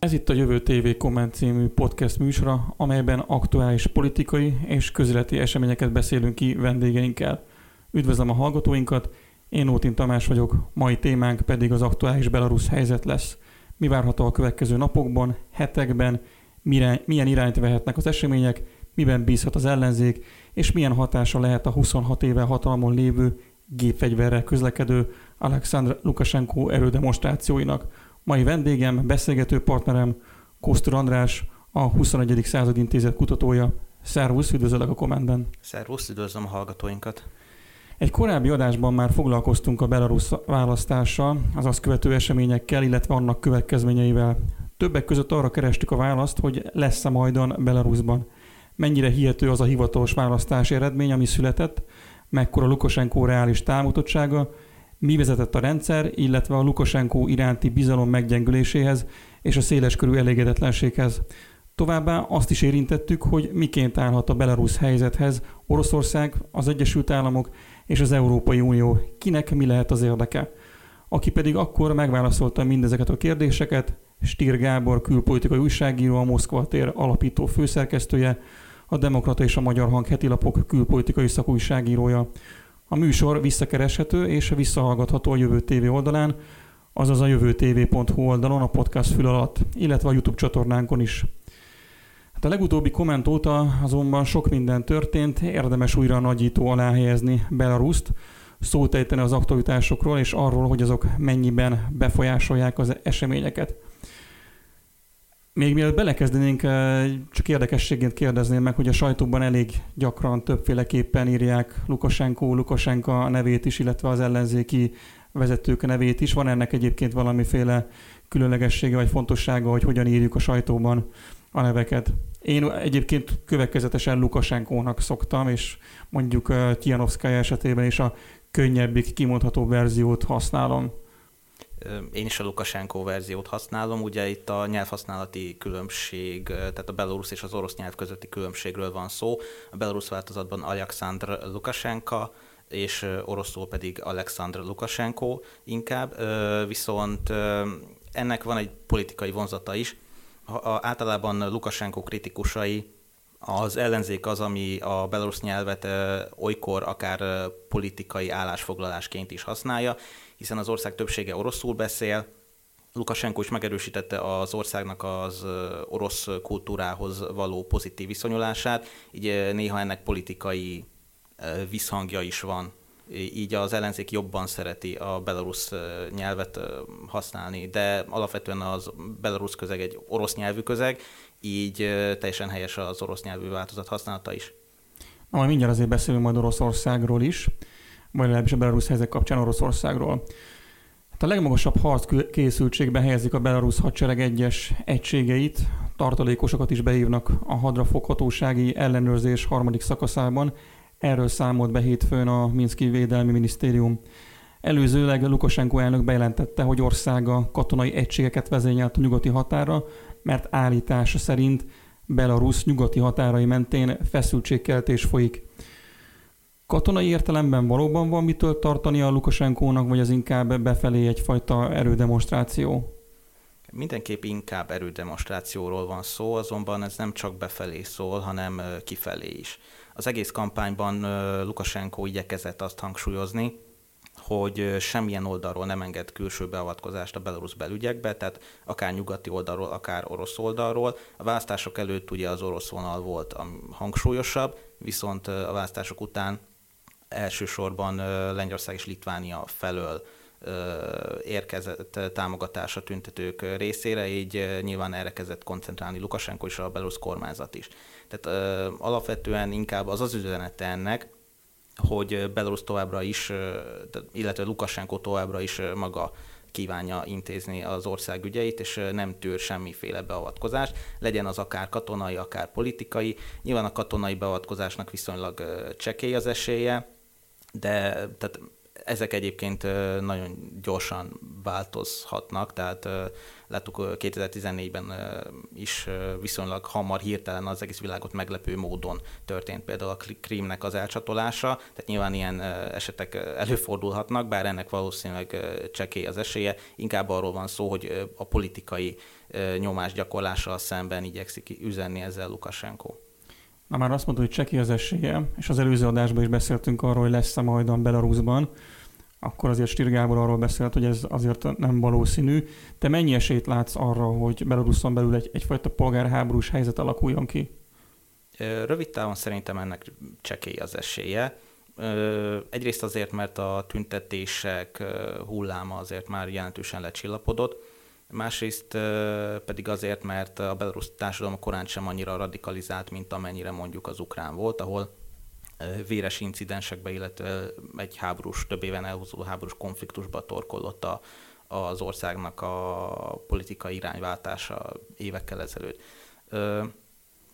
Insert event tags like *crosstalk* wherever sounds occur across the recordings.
Ez itt a Jövő TV Komment című podcast műsora, amelyben aktuális politikai és közéleti eseményeket beszélünk ki vendégeinkkel. Üdvözlöm a hallgatóinkat, én Ótin Tamás vagyok, mai témánk pedig az aktuális belarusz helyzet lesz. Mi várható a következő napokban, hetekben, mire, milyen irányt vehetnek az események, miben bízhat az ellenzék, és milyen hatása lehet a 26 éve hatalmon lévő gépfegyverrel közlekedő Alexandr Lukashenko erődemonstrációinak. Mai vendégem, beszélgető partnerem Kosztor András, a 21. század intézet kutatója. Szervusz, üdvözöllek a kommentben. Szervusz, üdvözlöm a hallgatóinkat. Egy korábbi adásban már foglalkoztunk a Belarus választással, az azt követő eseményekkel, illetve annak következményeivel. Többek között arra kerestük a választ, hogy lesz-e majdan Belarusban. Mennyire hihető az a hivatalos választási eredmény, ami született, mekkora Lukashenko reális támogatottsága, mi vezetett a rendszer, illetve a Lukashenko iránti bizalom meggyengüléséhez és a széleskörű elégedetlenséghez. Továbbá azt is érintettük, hogy miként állhat a belarusz helyzethez Oroszország, az Egyesült Államok és az Európai Unió. Kinek mi lehet az érdeke? Aki pedig akkor megválaszolta mindezeket a kérdéseket, Stír Gábor külpolitikai újságíró, a Moszkva tér alapító főszerkesztője, a Demokrata és a Magyar Hang hetilapok külpolitikai szakújságírója. A műsor visszakereshető és visszahallgatható a Jövő TV oldalán, azaz a jövőtv.hu oldalon a podcast fül alatt, illetve a YouTube csatornánkon is. Hát a legutóbbi komment óta azonban sok minden történt, érdemes újra a nagyító alá helyezni Belaruszt, szót az aktualitásokról és arról, hogy azok mennyiben befolyásolják az eseményeket. Még mielőtt belekezdenénk, eh, csak érdekességként kérdezném meg, hogy a sajtóban elég gyakran többféleképpen írják Lukasenko, Lukasenka nevét is, illetve az ellenzéki vezetők nevét is. Van ennek egyébként valamiféle különlegessége vagy fontossága, hogy hogyan írjuk a sajtóban a neveket? Én egyébként következetesen Lukasenkónak szoktam, és mondjuk eh, Tianovszkája esetében is a könnyebbik, kimondható verziót használom én is a Lukashenko verziót használom, ugye itt a nyelvhasználati különbség, tehát a belorusz és az orosz nyelv közötti különbségről van szó. A belorusz változatban Alexandr Lukashenka, és oroszul pedig Alexandr Lukashenko inkább, viszont ennek van egy politikai vonzata is. Általában Lukashenko kritikusai az ellenzék az, ami a belorusz nyelvet olykor akár politikai állásfoglalásként is használja, hiszen az ország többsége oroszul beszél, Lukasenko is megerősítette az országnak az orosz kultúrához való pozitív viszonyulását, így néha ennek politikai visszhangja is van. Így az ellenzék jobban szereti a belarusz nyelvet használni, de alapvetően az belarusz közeg egy orosz nyelvű közeg, így teljesen helyes az orosz nyelvű változat használata is. Na, majd mindjárt azért beszélünk majd Oroszországról is vagy legalábbis a belarusz helyzet kapcsán Oroszországról. Hát a legmagasabb harc készültségben helyezik a belarusz hadsereg egyes egységeit, tartalékosokat is beívnak a hadrafoghatósági ellenőrzés harmadik szakaszában. Erről számolt be hétfőn a Minszki Védelmi Minisztérium. Előzőleg Lukasenko elnök bejelentette, hogy országa katonai egységeket vezényelt a nyugati határa, mert állítása szerint Belarus nyugati határai mentén feszültségkeltés folyik. Katonai értelemben valóban van mitől tartani a Lukasenkónak, vagy az inkább befelé egyfajta erődemonstráció? Mindenképp inkább erődemonstrációról van szó, azonban ez nem csak befelé szól, hanem kifelé is. Az egész kampányban Lukasenko igyekezett azt hangsúlyozni, hogy semmilyen oldalról nem enged külső beavatkozást a belorusz belügyekbe, tehát akár nyugati oldalról, akár orosz oldalról. A választások előtt ugye az orosz vonal volt a hangsúlyosabb, viszont a választások után elsősorban Lengyelország és Litvánia felől érkezett támogatás a tüntetők részére, így nyilván erre kezdett koncentrálni Lukasenko és a belorusz kormányzat is. Tehát alapvetően inkább az az üzenete ennek, hogy Belarus továbbra is, illetve Lukasenko továbbra is maga kívánja intézni az ország ügyeit, és nem tűr semmiféle beavatkozást, legyen az akár katonai, akár politikai. Nyilván a katonai beavatkozásnak viszonylag csekély az esélye, de tehát Ezek egyébként nagyon gyorsan változhatnak, tehát láttuk 2014-ben is viszonylag hamar, hirtelen az egész világot meglepő módon történt például a krímnek az elcsatolása, tehát nyilván ilyen esetek előfordulhatnak, bár ennek valószínűleg csekély az esélye, inkább arról van szó, hogy a politikai nyomás gyakorlással szemben igyekszik üzenni ezzel Lukashenko. Na már azt mondta, hogy cseki az esélye, és az előző adásban is beszéltünk arról, hogy lesz-e majd a Belarusban akkor azért Stir Gábor arról beszélt, hogy ez azért nem valószínű. Te mennyi esélyt látsz arra, hogy Belaruson belül egy, egyfajta polgárháborús helyzet alakuljon ki? Rövid távon szerintem ennek csekély az esélye. Egyrészt azért, mert a tüntetések hulláma azért már jelentősen lecsillapodott, másrészt pedig azért, mert a belarusz társadalom korán sem annyira radikalizált, mint amennyire mondjuk az ukrán volt, ahol véres incidensekbe, illetve egy háborús, több éven elhúzódó háborús konfliktusba torkollott a, az országnak a politikai irányváltása évekkel ezelőtt.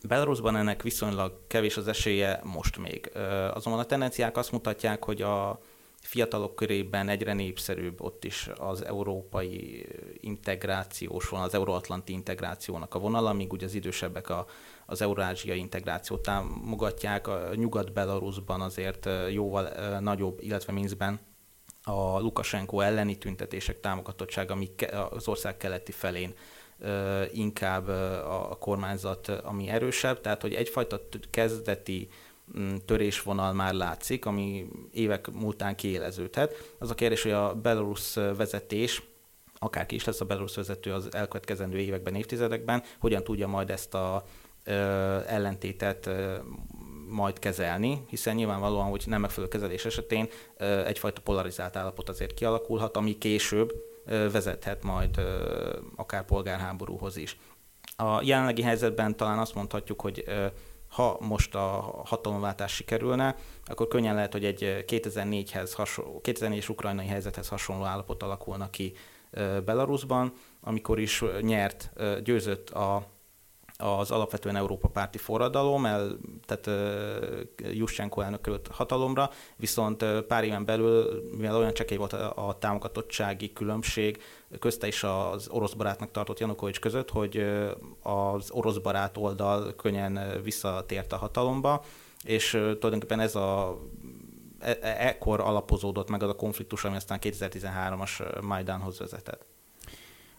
Belarusban ennek viszonylag kevés az esélye most még. Azonban a tendenciák azt mutatják, hogy a fiatalok körében egyre népszerűbb ott is az európai integrációs vonal, az euróatlanti integrációnak a vonal, amíg ugye az idősebbek a, az eurázsiai integrációt támogatják. A Nyugat-Belarusban azért jóval nagyobb, illetve Minskben a Lukashenko elleni tüntetések támogatottsága, ami az ország keleti felén inkább a kormányzat, ami erősebb, tehát hogy egyfajta kezdeti mm, törésvonal már látszik, ami évek múltán kiéleződhet. Az a kérdés, hogy a Belarus vezetés, akárki is lesz a Belarus vezető az elkövetkezendő években, évtizedekben, hogyan tudja majd ezt a ellentétet majd kezelni, hiszen nyilvánvalóan, hogy nem megfelelő kezelés esetén egyfajta polarizált állapot azért kialakulhat, ami később vezethet majd akár polgárháborúhoz is. A jelenlegi helyzetben talán azt mondhatjuk, hogy ha most a hatalomváltás sikerülne, akkor könnyen lehet, hogy egy 2004-hez hasonló, 2004-es ukrajnai helyzethez hasonló állapot alakulna ki Belarusban, amikor is nyert, győzött a az alapvetően Európa párti forradalom, el, tehát Juschenko elnök került hatalomra, viszont pár éven belül, mivel olyan csekély volt a, a támogatottsági különbség közte is az orosz barátnak tartott Janukovics között, hogy az orosz barát oldal könnyen visszatért a hatalomba, és tulajdonképpen ez a e- e- ekkor alapozódott meg az a konfliktus, ami aztán 2013-as Majdánhoz vezetett.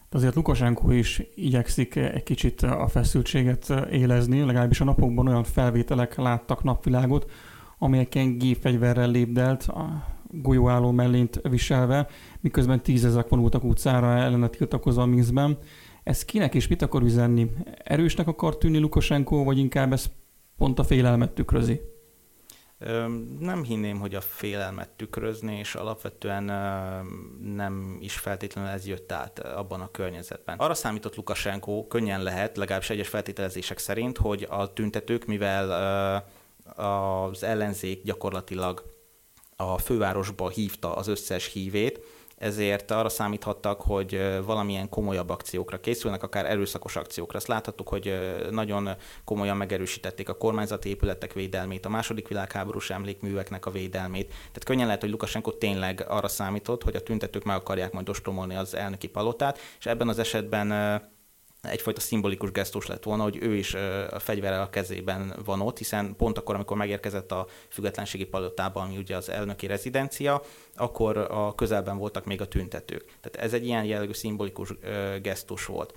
Azért Lukasenko is igyekszik egy kicsit a feszültséget élezni, legalábbis a napokban olyan felvételek láttak napvilágot, amelyeken gépfegyverrel lépdelt, a golyóálló mellényt viselve, miközben tízezek vonultak utcára ellene tiltakozva Minskben. Ez kinek és mit akar üzenni? Erősnek akar tűnni Lukasenko, vagy inkább ez pont a félelmet tükrözi? Nem hinném, hogy a félelmet tükrözni, és alapvetően nem is feltétlenül ez jött át abban a környezetben. Arra számított Lukasenko, könnyen lehet, legalábbis egyes feltételezések szerint, hogy a tüntetők, mivel az ellenzék gyakorlatilag a fővárosba hívta az összes hívét, ezért arra számíthattak, hogy valamilyen komolyabb akciókra készülnek, akár erőszakos akciókra. Azt láthattuk, hogy nagyon komolyan megerősítették a kormányzati épületek védelmét, a második világháborús emlékműveknek a védelmét. Tehát könnyen lehet, hogy Lukasenko tényleg arra számított, hogy a tüntetők meg akarják majd ostromolni az elnöki palotát, és ebben az esetben egyfajta szimbolikus gesztus lett volna, hogy ő is a fegyverrel a kezében van ott, hiszen pont akkor, amikor megérkezett a függetlenségi palotába, ami ugye az elnöki rezidencia, akkor a közelben voltak még a tüntetők. Tehát ez egy ilyen jellegű szimbolikus gesztus volt.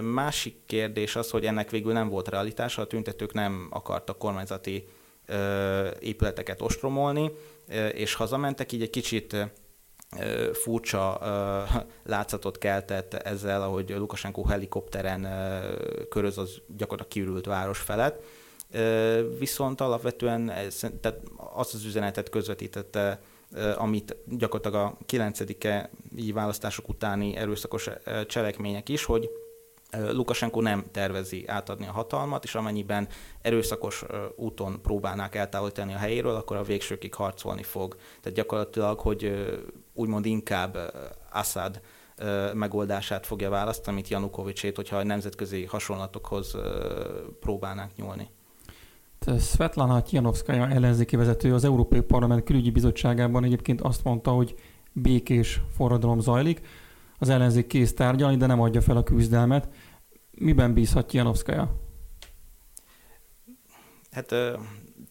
Másik kérdés az, hogy ennek végül nem volt realitása, a tüntetők nem akartak kormányzati épületeket ostromolni, és hazamentek, így egy kicsit furcsa *laughs* látszatot keltett ezzel, ahogy Lukasenko helikopteren köröz az gyakorlatilag kiürült város felett. Viszont alapvetően ez, tehát azt az üzenetet közvetítette, amit gyakorlatilag a 9 választások utáni erőszakos cselekmények is, hogy Lukasenko nem tervezi átadni a hatalmat, és amennyiben erőszakos úton próbálnák eltávolítani a helyéről, akkor a végsőkig harcolni fog. Tehát gyakorlatilag, hogy úgymond inkább Assad megoldását fogja választani, mint Janukovicsét, hogyha a nemzetközi hasonlatokhoz próbálnánk nyúlni. Svetlana Tianovskaya ellenzéki vezető az Európai Parlament külügyi bizottságában egyébként azt mondta, hogy békés forradalom zajlik. Az ellenzék kész tárgyalni, de nem adja fel a küzdelmet. Miben bízhat Tianovskaya? Hát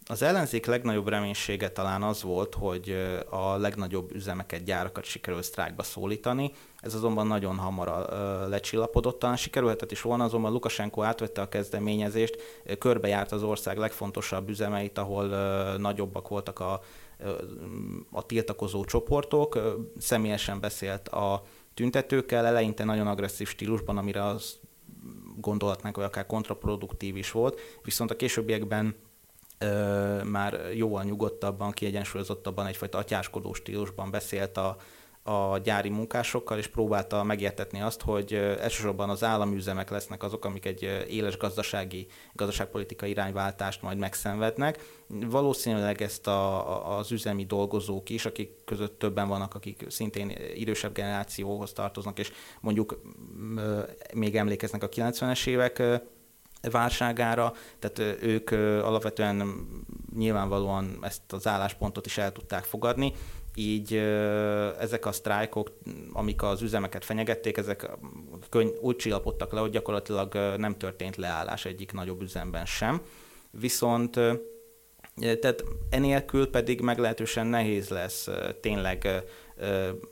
az ellenzék legnagyobb reménysége talán az volt, hogy a legnagyobb üzemeket, gyárakat sikerül sztrájkba szólítani. Ez azonban nagyon hamar lecsillapodott, talán sikerülhetett is volna, azonban Lukasenko átvette a kezdeményezést, körbejárt az ország legfontosabb üzemeit, ahol nagyobbak voltak a, a tiltakozó csoportok, személyesen beszélt a tüntetőkkel, eleinte nagyon agresszív stílusban, amire az gondolhatnánk, hogy akár kontraproduktív is volt, viszont a későbbiekben ö, már jóval nyugodtabban, kiegyensúlyozottabban, egyfajta atyáskodó stílusban beszélt a, a gyári munkásokkal, és próbálta megértetni azt, hogy elsősorban az államüzemek lesznek azok, amik egy éles gazdasági, gazdaságpolitikai irányváltást majd megszenvednek. Valószínűleg ezt a, az üzemi dolgozók is, akik között többen vannak, akik szintén idősebb generációhoz tartoznak, és mondjuk még emlékeznek a 90-es évek válságára, tehát ők alapvetően nyilvánvalóan ezt az álláspontot is el tudták fogadni, így ezek a sztrájkok, amik az üzemeket fenyegették, ezek könny- úgy csillapodtak le, hogy gyakorlatilag nem történt leállás egyik nagyobb üzemben sem. Viszont tehát enélkül pedig meglehetősen nehéz lesz tényleg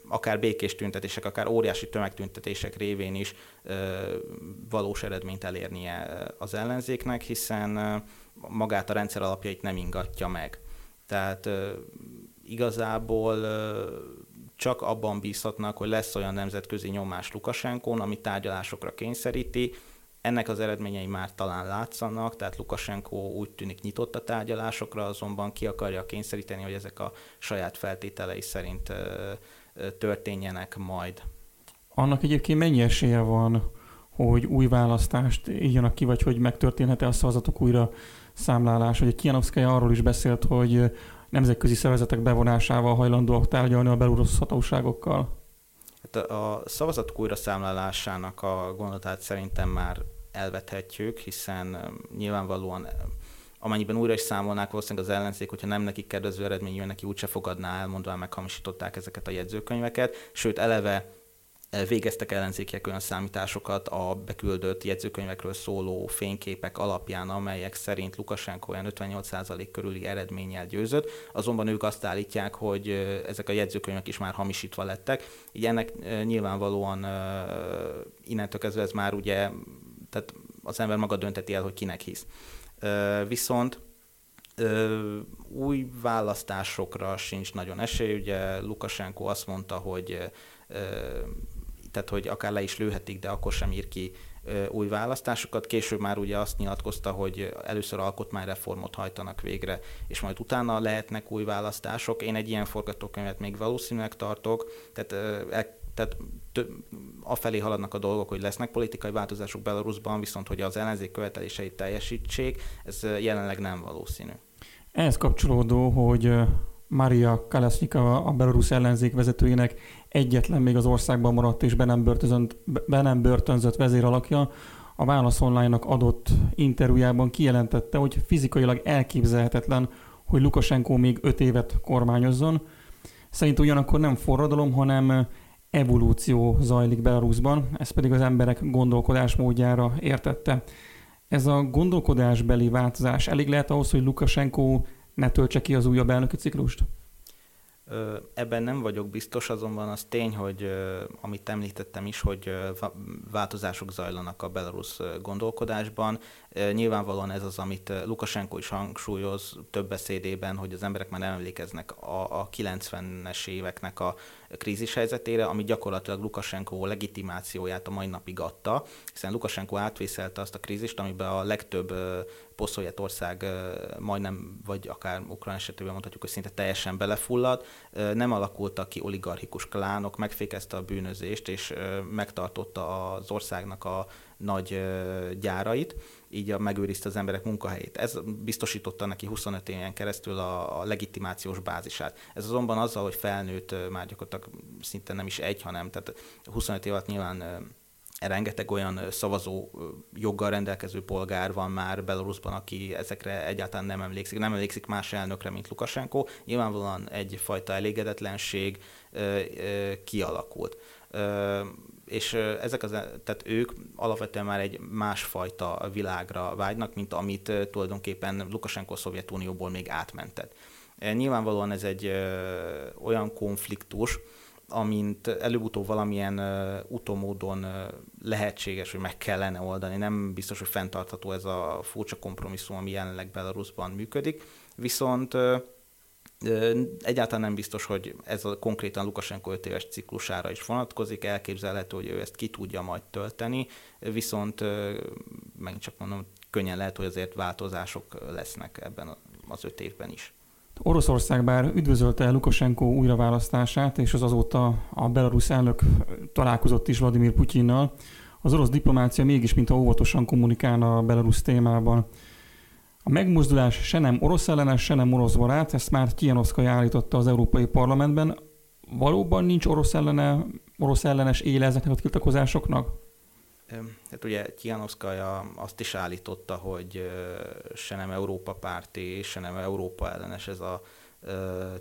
akár békés tüntetések, akár óriási tömegtüntetések révén is valós eredményt elérnie az ellenzéknek, hiszen magát a rendszer alapjait nem ingatja meg. Tehát igazából csak abban bízhatnak, hogy lesz olyan nemzetközi nyomás Lukasenkón, ami tárgyalásokra kényszeríti. Ennek az eredményei már talán látszanak, tehát Lukasenko úgy tűnik nyitott a tárgyalásokra, azonban ki akarja kényszeríteni, hogy ezek a saját feltételei szerint történjenek majd. Annak egyébként mennyi esélye van, hogy új választást írjanak ki, vagy hogy megtörténhet-e a szavazatok újra számlálás? Ugye Kianovszkaja arról is beszélt, hogy nemzetközi szervezetek bevonásával hajlandóak tárgyalni a belorusz hatóságokkal? Hát a szavazatok újra számlálásának a gondolatát szerintem már elvethetjük, hiszen nyilvánvalóan amennyiben újra is számolnák valószínűleg az ellenzék, hogyha nem nekik kedvező eredmény jön, neki úgyse fogadná el, mondva meghamisították ezeket a jegyzőkönyveket, sőt eleve végeztek ellenzékiek olyan számításokat a beküldött jegyzőkönyvekről szóló fényképek alapján, amelyek szerint Lukasenko olyan 58% körüli eredménnyel győzött, azonban ők azt állítják, hogy ezek a jegyzőkönyvek is már hamisítva lettek, így ennek nyilvánvalóan innentől kezdve ez már ugye, tehát az ember maga dönteti el, hogy kinek hisz. Viszont új választásokra sincs nagyon esély. Ugye Lukasenko azt mondta, hogy tehát hogy akár le is lőhetik, de akkor sem ír ki új választásokat. Később már ugye azt nyilatkozta, hogy először alkotmányreformot hajtanak végre, és majd utána lehetnek új választások. Én egy ilyen forgatókönyvet még valószínűleg tartok, tehát, e, tehát afelé haladnak a dolgok, hogy lesznek politikai változások Belarusban, viszont hogy az ellenzék követeléseit teljesítsék, ez jelenleg nem valószínű. Ehhez kapcsolódó, hogy Maria Kalesnikava, a belarusz ellenzék vezetőjének egyetlen még az országban maradt és be nem, be nem börtönzött vezéralakja, a Válasz Online-nak adott interjújában kijelentette, hogy fizikailag elképzelhetetlen, hogy Lukasenko még öt évet kormányozzon. Szerint ugyanakkor nem forradalom, hanem evolúció zajlik Belarusban, ez pedig az emberek gondolkodásmódjára értette. Ez a gondolkodásbeli változás elég lehet ahhoz, hogy Lukasenko ne töltse ki az újabb elnöki ciklust? Ebben nem vagyok biztos, azonban az tény, hogy amit említettem is, hogy változások zajlanak a belarusz gondolkodásban. Nyilvánvalóan ez az, amit Lukasenko is hangsúlyoz több beszédében, hogy az emberek már nem emlékeznek a, a 90-es éveknek a krízis helyzetére, ami gyakorlatilag Lukasenko legitimációját a mai napig adta, hiszen Lukasenko átvészelte azt a krízist, amiben a legtöbb poszt ország majdnem, vagy akár Ukrán esetében mondhatjuk, hogy szinte teljesen belefullad, nem alakultak ki oligarchikus klánok, megfékezte a bűnözést, és megtartotta az országnak a nagy gyárait, így megőrizte az emberek munkahelyét. Ez biztosította neki 25 éven keresztül a, a legitimációs bázisát. Ez azonban azzal, hogy felnőtt már gyakorlatilag szinte nem is egy, hanem tehát 25 év alatt nyilván rengeteg olyan szavazó joggal rendelkező polgár van már Belarusban, aki ezekre egyáltalán nem emlékszik, nem emlékszik más elnökre, mint Lukasenko. Nyilvánvalóan egyfajta elégedetlenség kialakult és ezek az, tehát ők alapvetően már egy másfajta világra vágynak, mint amit tulajdonképpen Lukasenko Szovjetunióból még átmentett. Nyilvánvalóan ez egy olyan konfliktus, amint előbb-utóbb valamilyen utómódon lehetséges, hogy meg kellene oldani. Nem biztos, hogy fenntartható ez a furcsa kompromisszum, ami jelenleg Belarusban működik. Viszont Egyáltalán nem biztos, hogy ez a konkrétan Lukasenko 5 éves ciklusára is vonatkozik, elképzelhető, hogy ő ezt ki tudja majd tölteni, viszont megint csak mondom, könnyen lehet, hogy azért változások lesznek ebben az öt évben is. Oroszország bár üdvözölte Lukasenko újraválasztását, és az azóta a belarusz elnök találkozott is Vladimir Putyinnal, az orosz diplomácia mégis mintha óvatosan kommunikálna a belarusz témában. A megmozdulás se nem orosz ellenes, se nem orosz barát, ezt már Kianoszkai állította az Európai Parlamentben. Valóban nincs orosz, ellene, orosz ellenes éle ezeknek a tiltakozásoknak? Hát ugye Kianoszkaja azt is állította, hogy se nem Európa párti, se nem Európa ellenes ez a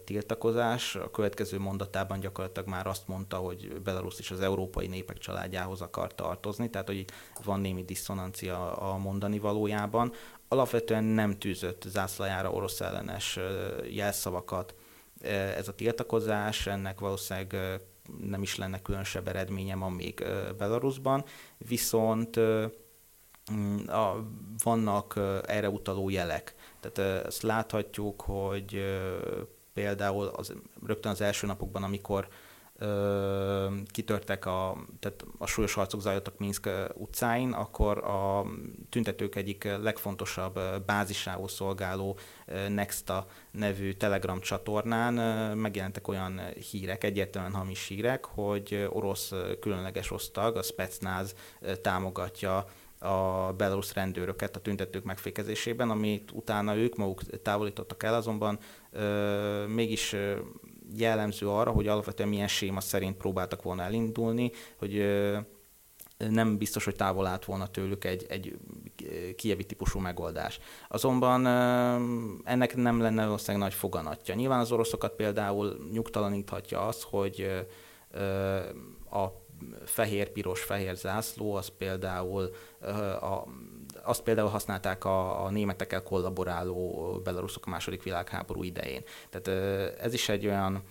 tiltakozás. A következő mondatában gyakorlatilag már azt mondta, hogy Belarus is az európai népek családjához akar tartozni, tehát hogy van némi diszonancia a mondani valójában alapvetően nem tűzött zászlajára orosz ellenes jelszavakat ez a tiltakozás, ennek valószínűleg nem is lenne különösebb eredménye ma még Belarusban, viszont mm, a, vannak erre utaló jelek. Tehát ezt láthatjuk, hogy például az, rögtön az első napokban, amikor kitörtek a, tehát a súlyos harcok zajlottak Minsk utcáin, akkor a tüntetők egyik legfontosabb bázisául szolgáló Nexta nevű Telegram csatornán megjelentek olyan hírek, egyértelműen hamis hírek, hogy orosz különleges osztag, a Spetsnaz támogatja a belarusz rendőröket a tüntetők megfékezésében, amit utána ők maguk távolítottak el, azonban ö, mégis jellemző arra, hogy alapvetően milyen séma szerint próbáltak volna elindulni, hogy nem biztos, hogy távol állt volna tőlük egy, egy kievi típusú megoldás. Azonban ennek nem lenne valószínűleg nagy foganatja. Nyilván az oroszokat például nyugtalaníthatja az, hogy a fehér-piros-fehér zászló, az például a, azt például használták a, a németekkel kollaboráló belaruszok a második világháború idején. Tehát ez is egy olyan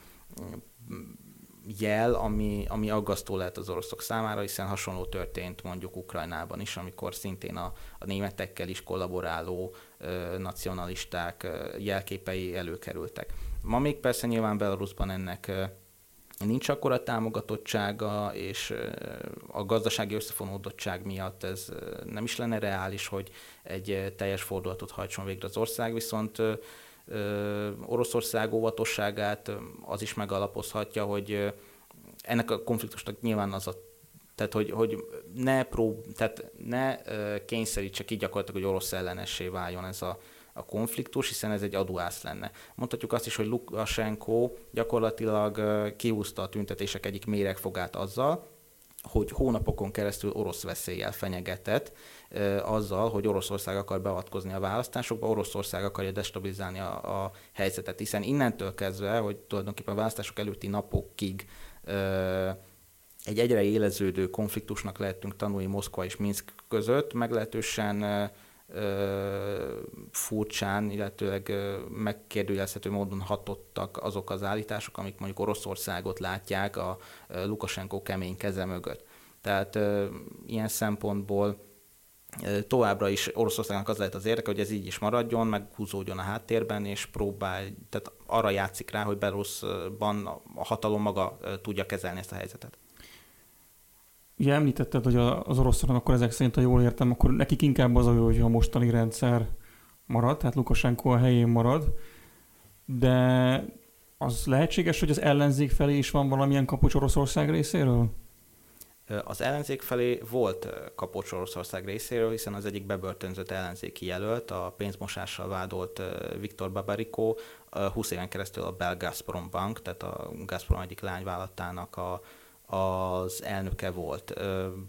jel, ami, ami aggasztó lehet az oroszok számára, hiszen hasonló történt mondjuk Ukrajnában is, amikor szintén a, a németekkel is kollaboráló ö, nacionalisták ö, jelképei előkerültek. Ma még persze nyilván Belarusban ennek nincs akkora támogatottsága, és a gazdasági összefonódottság miatt ez nem is lenne reális, hogy egy teljes fordulatot hajtson végre az ország, viszont Oroszország óvatosságát az is megalapozhatja, hogy ennek a konfliktusnak nyilván az a tehát, hogy, hogy ne, prób, tehát ne kényszerítse ki gyakorlatilag, hogy orosz ellenessé váljon ez a, a konfliktus, hiszen ez egy adóász lenne. Mondhatjuk azt is, hogy Lukashenko gyakorlatilag kiúzta a tüntetések egyik méregfogát azzal, hogy hónapokon keresztül orosz veszéllyel fenyegetett, azzal, hogy Oroszország akar beavatkozni a választásokba, Oroszország akarja destabilizálni a, a helyzetet, hiszen innentől kezdve, hogy tulajdonképpen a választások előtti napokig egy egyre éleződő konfliktusnak lehetünk tanulni Moszkva és Minsk között, meglehetősen furcsán, illetőleg megkérdőjelezhető módon hatottak azok az állítások, amik mondjuk Oroszországot látják a Lukasenko kemény keze mögött. Tehát ilyen szempontból továbbra is Oroszországnak az lehet az érdeke, hogy ez így is maradjon, meghúzódjon a háttérben, és próbál, tehát arra játszik rá, hogy Belarusban a hatalom maga tudja kezelni ezt a helyzetet. Ugye említetted, hogy az oroszoknak akkor ezek szerint, ha jól értem, akkor nekik inkább az a jó, hogy a mostani rendszer marad, tehát Lukasenko a helyén marad, de az lehetséges, hogy az ellenzék felé is van valamilyen kapocs Oroszország részéről? Az ellenzék felé volt kapocs Oroszország részéről, hiszen az egyik bebörtönzött ellenzéki jelölt, a pénzmosással vádolt Viktor Babariko 20 éven keresztül a Bel Bank, tehát a Gazprom egyik lányvállalatának a az elnöke volt.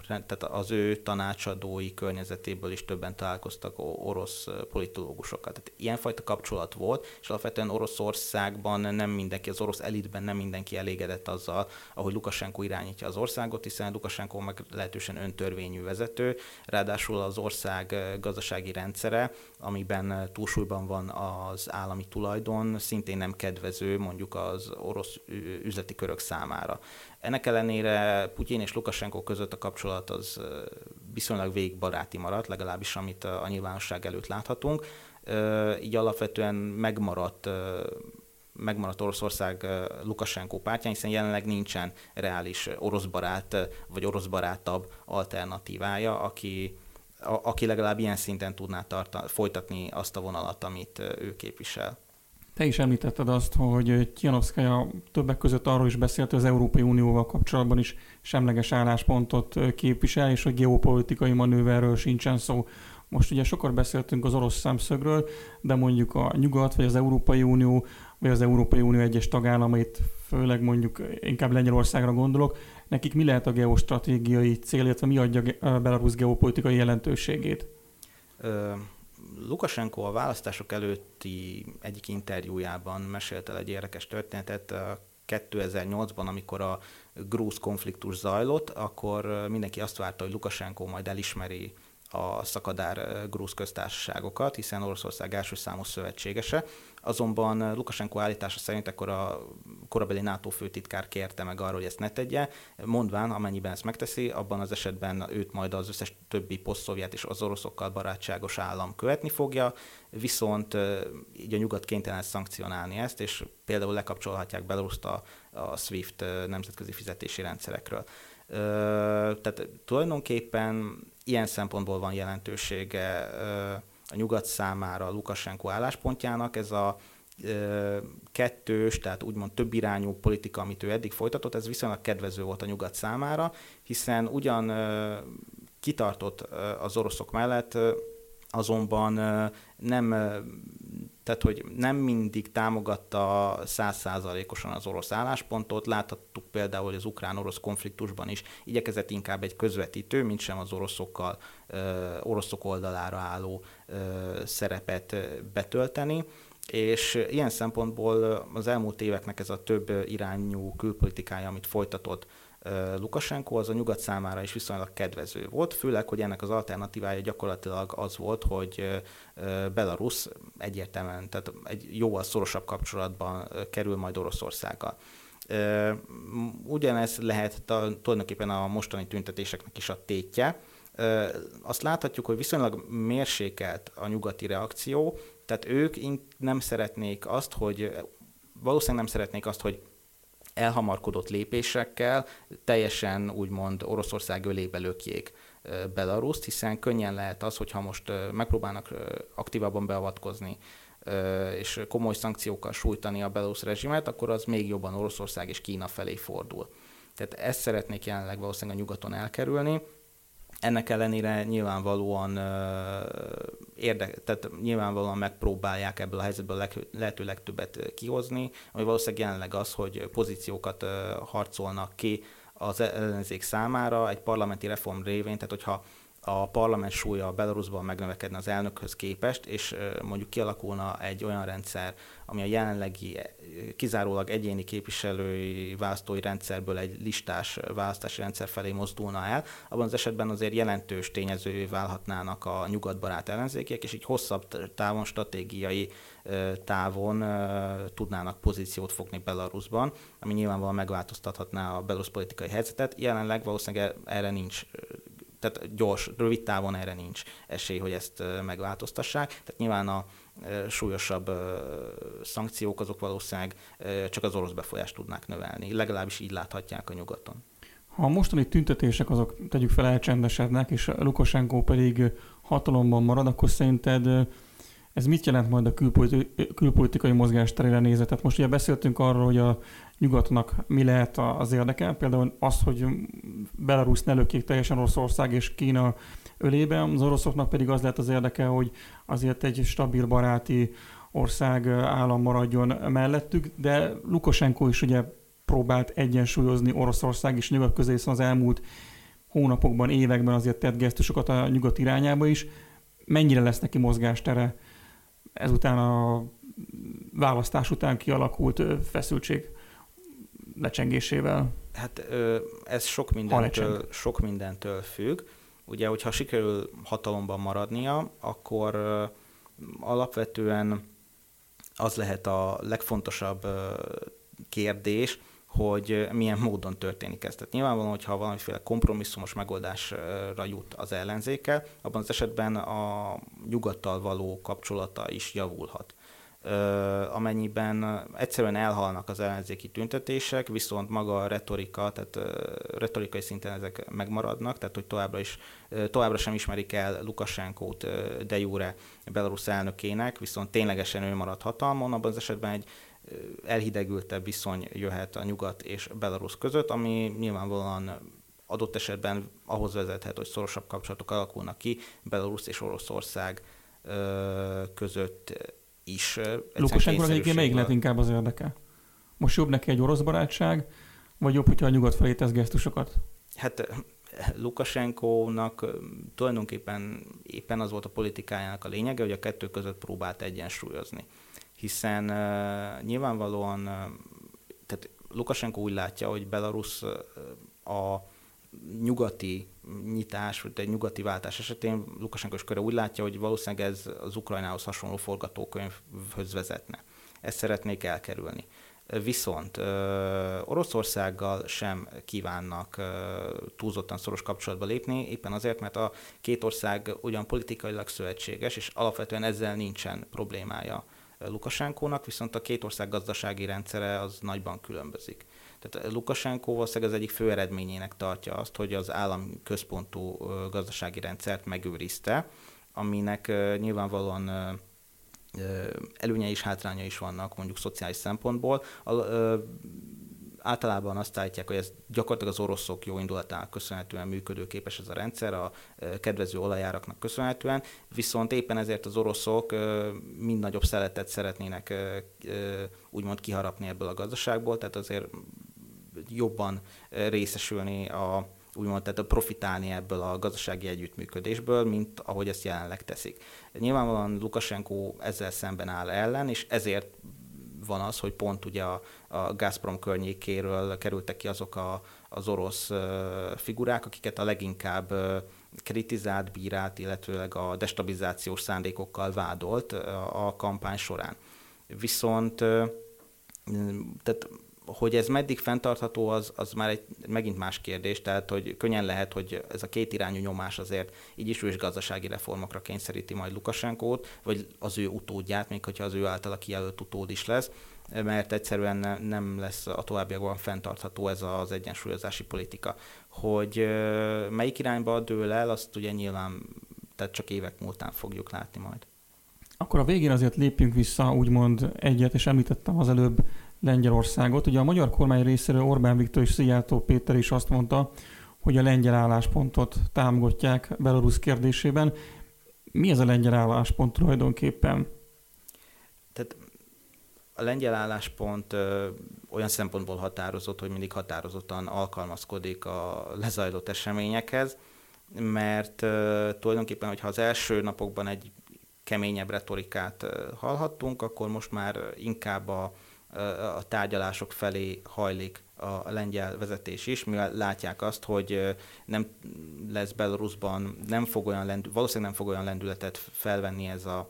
Tehát az ő tanácsadói környezetéből is többen találkoztak orosz politológusokkal. Tehát ilyenfajta kapcsolat volt, és alapvetően Oroszországban nem mindenki, az orosz elitben nem mindenki elégedett azzal, ahogy Lukasenko irányítja az országot, hiszen Lukasenko meg lehetősen öntörvényű vezető, ráadásul az ország gazdasági rendszere, amiben túlsúlyban van az állami tulajdon, szintén nem kedvező mondjuk az orosz üzleti körök számára. Ennek ellenére Putyin és Lukasenko között a kapcsolat az viszonylag végigbaráti maradt, legalábbis amit a nyilvánosság előtt láthatunk. Így alapvetően megmaradt megmaradt Oroszország Lukasenko pártján, hiszen jelenleg nincsen reális orosz barát vagy orosz barátabb alternatívája, aki, a, aki legalább ilyen szinten tudná tartani, folytatni azt a vonalat, amit ő képvisel. Te is említetted azt, hogy Tianovszkaja többek között arról is beszélt, hogy az Európai Unióval kapcsolatban is semleges álláspontot képvisel, és hogy geopolitikai manőverről sincsen szó. Most ugye sokat beszéltünk az orosz szemszögről, de mondjuk a Nyugat, vagy az Európai Unió, vagy az Európai Unió egyes tagállamait, főleg mondjuk inkább Lengyelországra gondolok, nekik mi lehet a geostratégiai cél, illetve mi adja Belarus geopolitikai jelentőségét? Lukasenko a választások előtti egyik interjújában mesélte el egy érdekes történetet. 2008-ban, amikor a grúz konfliktus zajlott, akkor mindenki azt várta, hogy Lukasenko majd elismeri a szakadár grúz köztársaságokat, hiszen Oroszország első számú szövetségese. Azonban Lukasenko állítása szerint akkor a korabeli NATO főtitkár kérte meg arról, hogy ezt ne tegye, mondván, amennyiben ezt megteszi, abban az esetben őt majd az összes többi posztszovjet és az oroszokkal barátságos állam követni fogja, viszont így a nyugat kénytelen szankcionálni ezt, és például lekapcsolhatják Belaruszt a, a SWIFT nemzetközi fizetési rendszerekről. Tehát tulajdonképpen ilyen szempontból van jelentősége a nyugat számára a Lukasenko álláspontjának. Ez a kettős, tehát úgymond több irányú politika, amit ő eddig folytatott, ez viszonylag kedvező volt a nyugat számára, hiszen ugyan kitartott az oroszok mellett, azonban nem, tehát hogy nem mindig támogatta százszázalékosan az orosz álláspontot. Láthattuk például, hogy az ukrán-orosz konfliktusban is igyekezett inkább egy közvetítő, mint sem az oroszokkal, oroszok oldalára álló szerepet betölteni és ilyen szempontból az elmúlt éveknek ez a több irányú külpolitikája, amit folytatott Lukasenko, az a nyugat számára is viszonylag kedvező volt, főleg, hogy ennek az alternatívája gyakorlatilag az volt, hogy Belarus egyértelműen, tehát egy jóval szorosabb kapcsolatban kerül majd Oroszországgal. Ugyanez lehet tulajdonképpen a mostani tüntetéseknek is a tétje. Azt láthatjuk, hogy viszonylag mérsékelt a nyugati reakció, tehát ők nem szeretnék azt, hogy valószínűleg nem szeretnék azt, hogy elhamarkodott lépésekkel teljesen úgymond Oroszország ölébe lökjék Belaruszt, hiszen könnyen lehet az, hogyha most megpróbálnak aktívabban beavatkozni és komoly szankciókkal sújtani a belarusz rezsimet, akkor az még jobban Oroszország és Kína felé fordul. Tehát ezt szeretnék jelenleg valószínűleg a nyugaton elkerülni, ennek ellenére nyilvánvalóan érde, tehát nyilvánvalóan megpróbálják ebből a helyzetből leg, lehető legtöbbet kihozni, ami valószínűleg jelenleg az, hogy pozíciókat harcolnak ki az ellenzék számára egy parlamenti reform révén, tehát hogyha a parlament súlya Belarusban megnövekedne az elnökhöz képest, és mondjuk kialakulna egy olyan rendszer, ami a jelenlegi kizárólag egyéni képviselői választói rendszerből egy listás választási rendszer felé mozdulna el, abban az esetben azért jelentős tényezővé válhatnának a nyugatbarát ellenzékiek, és így hosszabb távon, stratégiai távon tudnának pozíciót fogni Belarusban, ami nyilvánvalóan megváltoztathatná a belorusz politikai helyzetet. Jelenleg valószínűleg erre nincs tehát gyors, rövid távon erre nincs esély, hogy ezt megváltoztassák. Tehát nyilván a súlyosabb szankciók azok valószínűleg csak az orosz befolyást tudnák növelni. Legalábbis így láthatják a nyugaton. Ha a mostani tüntetések azok tegyük fel elcsendesednek, és Lukasenko pedig hatalomban marad, akkor szerinted ez mit jelent majd a külpolitikai mozgás terére nézve? Tehát most ugye beszéltünk arról, hogy a nyugatnak mi lehet az érdeke, például az, hogy Belarus ne lökjék teljesen Oroszország és Kína ölébe, az oroszoknak pedig az lehet az érdeke, hogy azért egy stabil baráti ország állam maradjon mellettük, de Lukasenko is ugye próbált egyensúlyozni Oroszország és nyugat közé, az elmúlt hónapokban, években azért tett gesztusokat a nyugat irányába is. Mennyire lesz neki mozgástere ezután a választás után kialakult feszültség lecsengésével? Hát ez sok mindentől, sok mindentől függ. Ugye, hogyha sikerül hatalomban maradnia, akkor alapvetően az lehet a legfontosabb kérdés, hogy milyen módon történik ez. Tehát nyilvánvalóan, hogyha valamiféle kompromisszumos megoldásra jut az ellenzéke, abban az esetben a nyugattal való kapcsolata is javulhat amennyiben egyszerűen elhalnak az ellenzéki tüntetések, viszont maga a retorika, tehát retorikai szinten ezek megmaradnak, tehát hogy továbbra, is, továbbra sem ismerik el Lukasenkót de jure Belarus elnökének, viszont ténylegesen ő marad hatalmon, abban az esetben egy elhidegültebb viszony jöhet a nyugat és Belarus között, ami nyilvánvalóan adott esetben ahhoz vezethet, hogy szorosabb kapcsolatok alakulnak ki Belarus és Oroszország között is. Lukasenko egyébként melyik lehet inkább az érdeke? Most jobb neki egy orosz barátság, vagy jobb, hogyha a nyugat felé tesz gesztusokat? Hát Lukasenkónak tulajdonképpen éppen az volt a politikájának a lényege, hogy a kettő között próbált egyensúlyozni. Hiszen uh, nyilvánvalóan, uh, tehát Lukasenko úgy látja, hogy Belarus uh, a nyugati nyitás, vagy egy nyugati váltás esetén Lukasenkos köre úgy látja, hogy valószínűleg ez az Ukrajnához hasonló forgatókönyvhöz vezetne. Ezt szeretnék elkerülni. Viszont Oroszországgal sem kívánnak túlzottan szoros kapcsolatba lépni, éppen azért, mert a két ország ugyan politikailag szövetséges, és alapvetően ezzel nincsen problémája Lukasenkónak, viszont a két ország gazdasági rendszere az nagyban különbözik. Tehát Lukasenko valószínűleg az egyik fő eredményének tartja azt, hogy az állam központú gazdasági rendszert megőrizte, aminek nyilvánvalóan előnye is, hátránya is vannak, mondjuk szociális szempontból. Általában azt állítják, hogy ez gyakorlatilag az oroszok jó indulatának köszönhetően működőképes ez a rendszer, a kedvező olajáraknak köszönhetően, viszont éppen ezért az oroszok mind nagyobb szeletet szeretnének úgymond kiharapni ebből a gazdaságból, tehát azért jobban részesülni a úgymond, tehát a profitálni ebből a gazdasági együttműködésből, mint ahogy ezt jelenleg teszik. Nyilvánvalóan Lukashenko ezzel szemben áll ellen, és ezért van az, hogy pont ugye a, a Gazprom környékéről kerültek ki azok a, az orosz figurák, akiket a leginkább kritizált, bírált, illetőleg a destabilizációs szándékokkal vádolt a kampány során. Viszont tehát hogy ez meddig fenntartható, az, az már egy megint más kérdés, tehát hogy könnyen lehet, hogy ez a két irányú nyomás azért így is is gazdasági reformokra kényszeríti majd Lukasenkót, vagy az ő utódját, még hogyha az ő általa kijelölt utód is lesz, mert egyszerűen nem lesz a továbbiakban fenntartható ez az egyensúlyozási politika. Hogy melyik irányba dől el, azt ugye nyilván tehát csak évek múltán fogjuk látni majd. Akkor a végén azért lépjünk vissza, úgymond egyet, és említettem az előbb Lengyelországot. Ugye a magyar kormány részéről Orbán Viktor és Szijjártó Péter is azt mondta, hogy a lengyel álláspontot támogatják Belarus kérdésében. Mi ez a lengyel álláspont tulajdonképpen? Tehát a lengyel álláspont ö, olyan szempontból határozott, hogy mindig határozottan alkalmazkodik a lezajlott eseményekhez, mert ö, tulajdonképpen, hogyha az első napokban egy keményebb retorikát hallhattunk, akkor most már inkább a a tárgyalások felé hajlik a lengyel vezetés is, mivel látják azt, hogy nem lesz Belarusban, nem fog olyan lendü- valószínűleg nem fog olyan lendületet felvenni ez a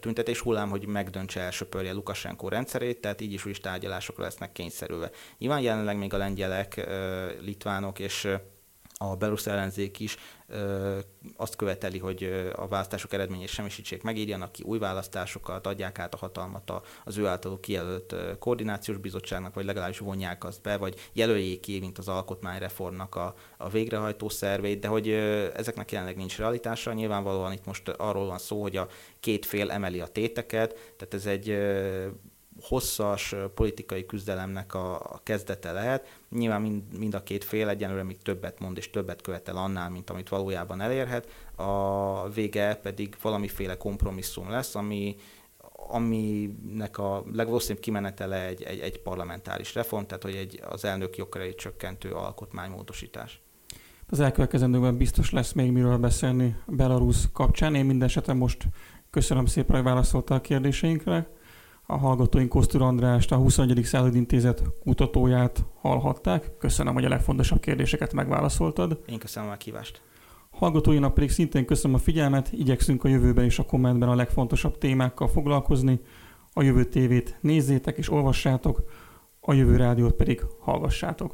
tüntetés hullám, hogy megdöntse, elsöpörje Lukasenko rendszerét, tehát így is új tárgyalásokra lesznek kényszerülve. Nyilván jelenleg még a lengyelek, litvánok és a belorusz ellenzék is ö, azt követeli, hogy a választások eredményét semmisítsék, megírjanak ki új választásokat, adják át a hatalmat az ő általuk kijelölt koordinációs bizottságnak, vagy legalábbis vonják azt be, vagy jelöljék ki, mint az alkotmányreformnak a, a végrehajtó szervét, de hogy ö, ezeknek jelenleg nincs realitása. Nyilvánvalóan itt most arról van szó, hogy a két fél emeli a téteket, tehát ez egy ö, hosszas politikai küzdelemnek a, kezdete lehet. Nyilván mind, mind a két fél egyenlőre még többet mond és többet követel annál, mint amit valójában elérhet. A vége pedig valamiféle kompromisszum lesz, ami aminek a legvalószínűbb kimenetele egy, egy, egy parlamentáris reform, tehát hogy egy, az elnök jogköreit csökkentő alkotmánymódosítás. Az elkövetkezendőben biztos lesz még miről beszélni Belarus kapcsán. Én minden esetre most köszönöm szépen, hogy válaszolta a kérdéseinkre. A hallgatóink Kosztur Andrást, a 21. század intézet kutatóját hallhatták. Köszönöm, hogy a legfontosabb kérdéseket megválaszoltad. Én köszönöm a meghívást. Hallgatóinak pedig szintén köszönöm a figyelmet, igyekszünk a jövőben is a kommentben a legfontosabb témákkal foglalkozni. A jövő tévét nézzétek és olvassátok, a jövő rádiót pedig hallgassátok.